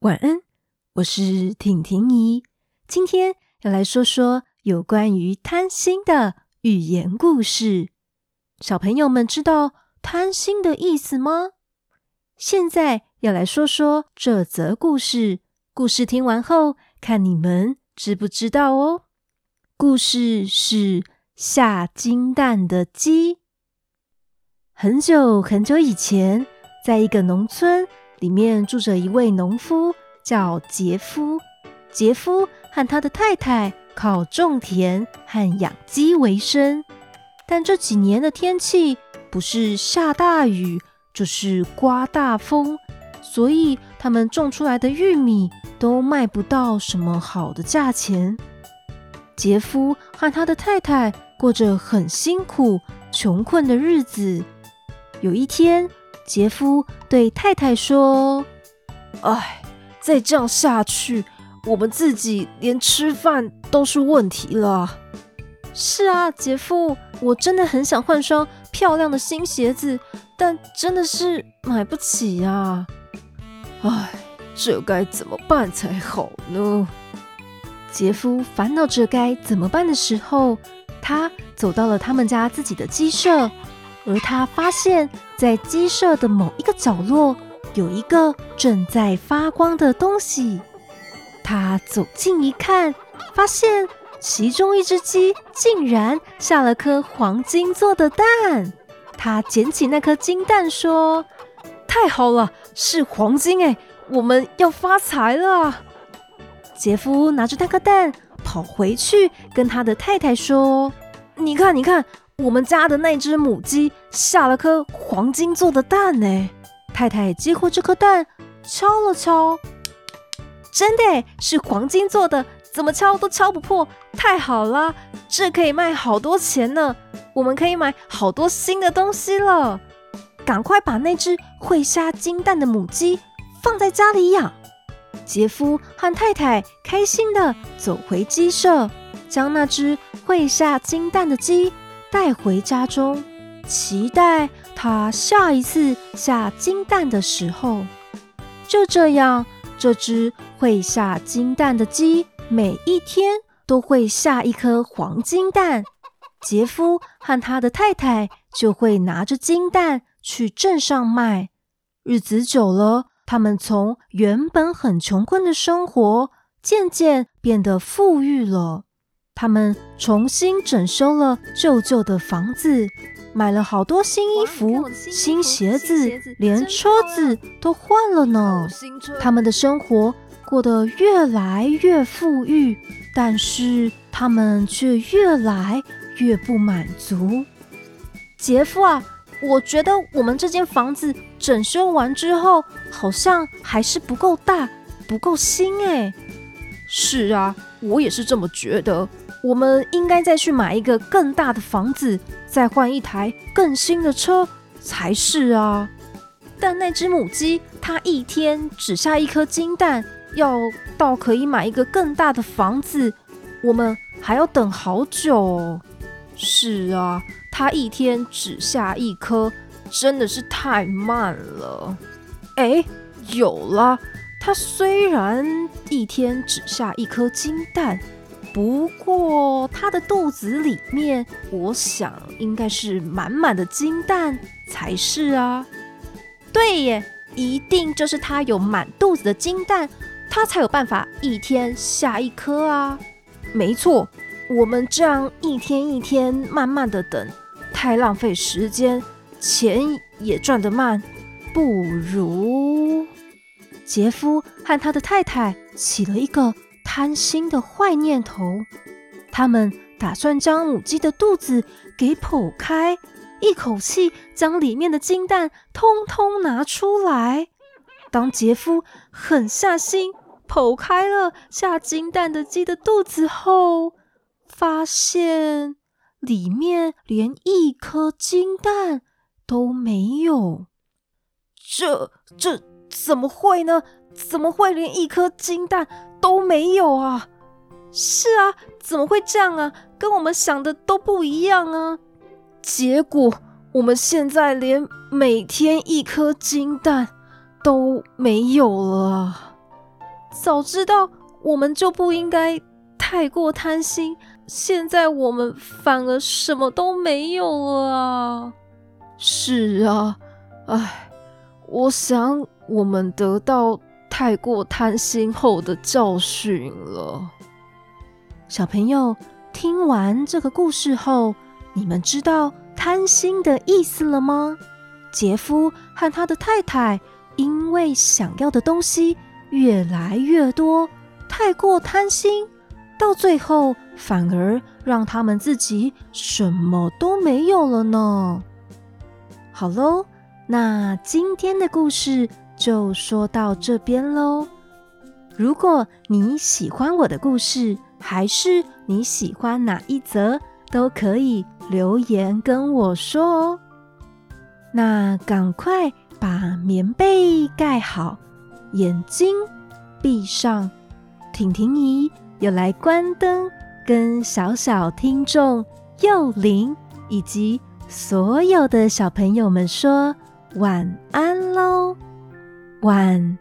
晚安，我是婷婷姨。今天要来说说有关于贪心的寓言故事。小朋友们知道贪心的意思吗？现在要来说说这则故事。故事听完后，看你们知不知道哦。故事是下金蛋的鸡。很久很久以前，在一个农村。里面住着一位农夫，叫杰夫。杰夫和他的太太靠种田和养鸡为生，但这几年的天气不是下大雨，就是刮大风，所以他们种出来的玉米都卖不到什么好的价钱。杰夫和他的太太过着很辛苦、穷困的日子。有一天，杰夫对太太说：“哎，再这样下去，我们自己连吃饭都是问题了。”“是啊，杰夫，我真的很想换双漂亮的新鞋子，但真的是买不起呀。”“哎，这该怎么办才好呢？”杰夫烦恼着该怎么办的时候，他走到了他们家自己的鸡舍。而他发现，在鸡舍的某一个角落，有一个正在发光的东西。他走近一看，发现其中一只鸡竟然下了颗黄金做的蛋。他捡起那颗金蛋，说：“太好了，是黄金哎，我们要发财了！”杰夫拿着那颗蛋跑回去，跟他的太太说：“你看，你看。”我们家的那只母鸡下了颗黄金做的蛋呢。太太接过这颗蛋，敲了敲，真的是黄金做的，怎么敲都敲不破。太好了，这可以卖好多钱呢。我们可以买好多新的东西了。赶快把那只会下金蛋的母鸡放在家里养。杰夫和太太开心地走回鸡舍，将那只会下金蛋的鸡。带回家中，期待它下一次下金蛋的时候。就这样，这只会下金蛋的鸡每一天都会下一颗黄金蛋。杰夫和他的太太就会拿着金蛋去镇上卖。日子久了，他们从原本很穷困的生活，渐渐变得富裕了。他们重新整修了旧旧的房子，买了好多新衣服、新鞋子，连车子都换了呢。他们的生活过得越来越富裕，但是他们却越来越不满足。杰夫啊，我觉得我们这间房子整修完之后，好像还是不够大，不够新哎。是啊，我也是这么觉得。我们应该再去买一个更大的房子，再换一台更新的车才是啊！但那只母鸡它一天只下一颗金蛋，要到可以买一个更大的房子，我们还要等好久。是啊，它一天只下一颗，真的是太慢了。哎，有了，它虽然一天只下一颗金蛋。不过，他的肚子里面，我想应该是满满的金蛋才是啊。对耶，一定就是他有满肚子的金蛋，他才有办法一天下一颗啊。没错，我们这样一天一天慢慢的等，太浪费时间，钱也赚得慢，不如杰夫和他的太太起了一个。贪心的坏念头，他们打算将母鸡的肚子给剖开，一口气将里面的金蛋通通拿出来。当杰夫狠下心剖开了下金蛋的鸡的肚子后，发现里面连一颗金蛋都没有。这这怎么会呢？怎么会连一颗金蛋都没有啊？是啊，怎么会这样啊？跟我们想的都不一样啊！结果我们现在连每天一颗金蛋都没有了。早知道我们就不应该太过贪心，现在我们反而什么都没有了！是啊，唉，我想我们得到太过贪心后的教训了。小朋友，听完这个故事后，你们知道贪心的意思了吗？杰夫和他的太太因为想要的东西越来越多，太过贪心，到最后反而让他们自己什么都没有了呢。好喽，那今天的故事就说到这边喽。如果你喜欢我的故事，还是你喜欢哪一则，都可以留言跟我说哦。那赶快把棉被盖好，眼睛闭上。婷婷姨又来关灯，跟小小听众幼龄以及。所有的小朋友们说晚安喽，晚。